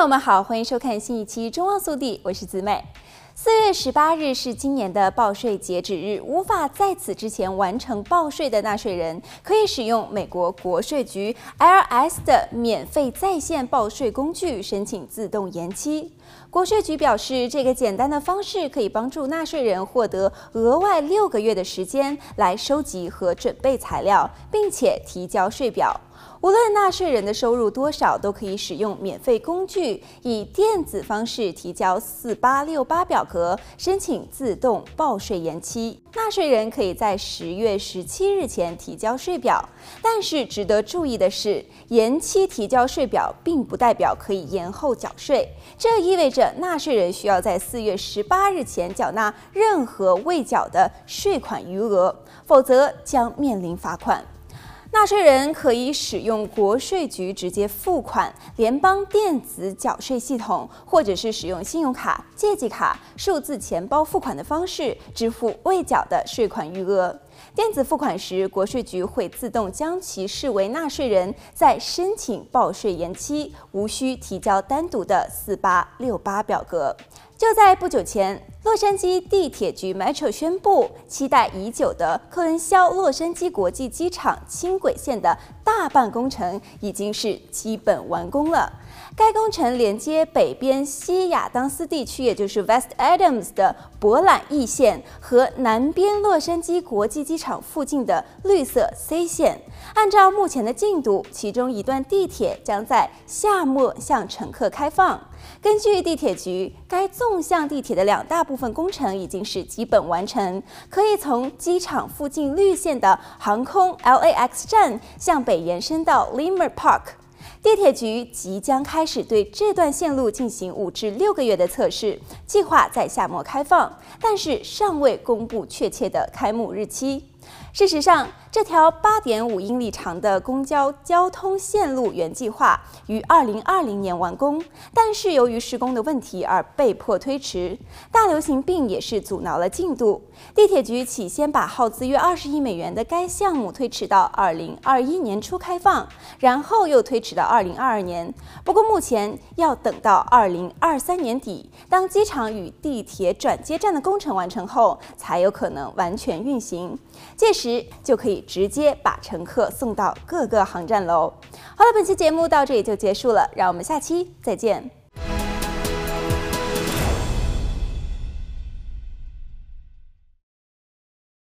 朋友们好，欢迎收看新一期《中望速递》，我是子美。四月十八日是今年的报税截止日，无法在此之前完成报税的纳税人，可以使用美国国税局 IRS 的免费在线报税工具申请自动延期。国税局表示，这个简单的方式可以帮助纳税人获得额外六个月的时间来收集和准备材料，并且提交税表。无论纳税人的收入多少，都可以使用免费工具，以电子方式提交四八六八表格，申请自动报税延期。纳税人可以在十月十七日前提交税表，但是值得注意的是，延期提交税表并不代表可以延后缴税。这意味着纳税人需要在四月十八日前缴纳任何未缴的税款余额，否则将面临罚款。纳税人可以使用国税局直接付款、联邦电子缴税系统，或者是使用信用卡、借记卡、数字钱包付款的方式支付未缴的税款余额。电子付款时，国税局会自动将其视为纳税人，再申请报税延期，无需提交单独的四八六八表格。就在不久前，洛杉矶地铁局 Metro 宣布，期待已久的克伦肖洛杉矶国际机场轻轨线的大半工程已经是基本完工了。该工程连接北边西亚当斯地区，也就是 West Adams 的博览 E 线和南边洛杉矶国际机场附近的绿色 C 线。按照目前的进度，其中一段地铁将在夏末向乘客开放。根据地铁局，该纵向地铁的两大部分工程已经是基本完成，可以从机场附近绿线的航空 LAX 站向北延伸到 l i m e r Park。地铁局即将开始对这段线路进行五至六个月的测试，计划在夏末开放，但是尚未公布确切的开幕日期。事实上，这条八点五英里长的公交交通线路原计划于二零二零年完工，但是由于施工的问题而被迫推迟。大流行病也是阻挠了进度。地铁局起先把耗资约二十亿美元的该项目推迟到二零二一年初开放，然后又推迟到二零二二年。不过目前要等到二零二三年底，当机场与地铁转接站的工程完成后，才有可能完全运行。届时时就可以。直接把乘客送到各个航站楼。好了，本期节目到这里就结束了，让我们下期再见。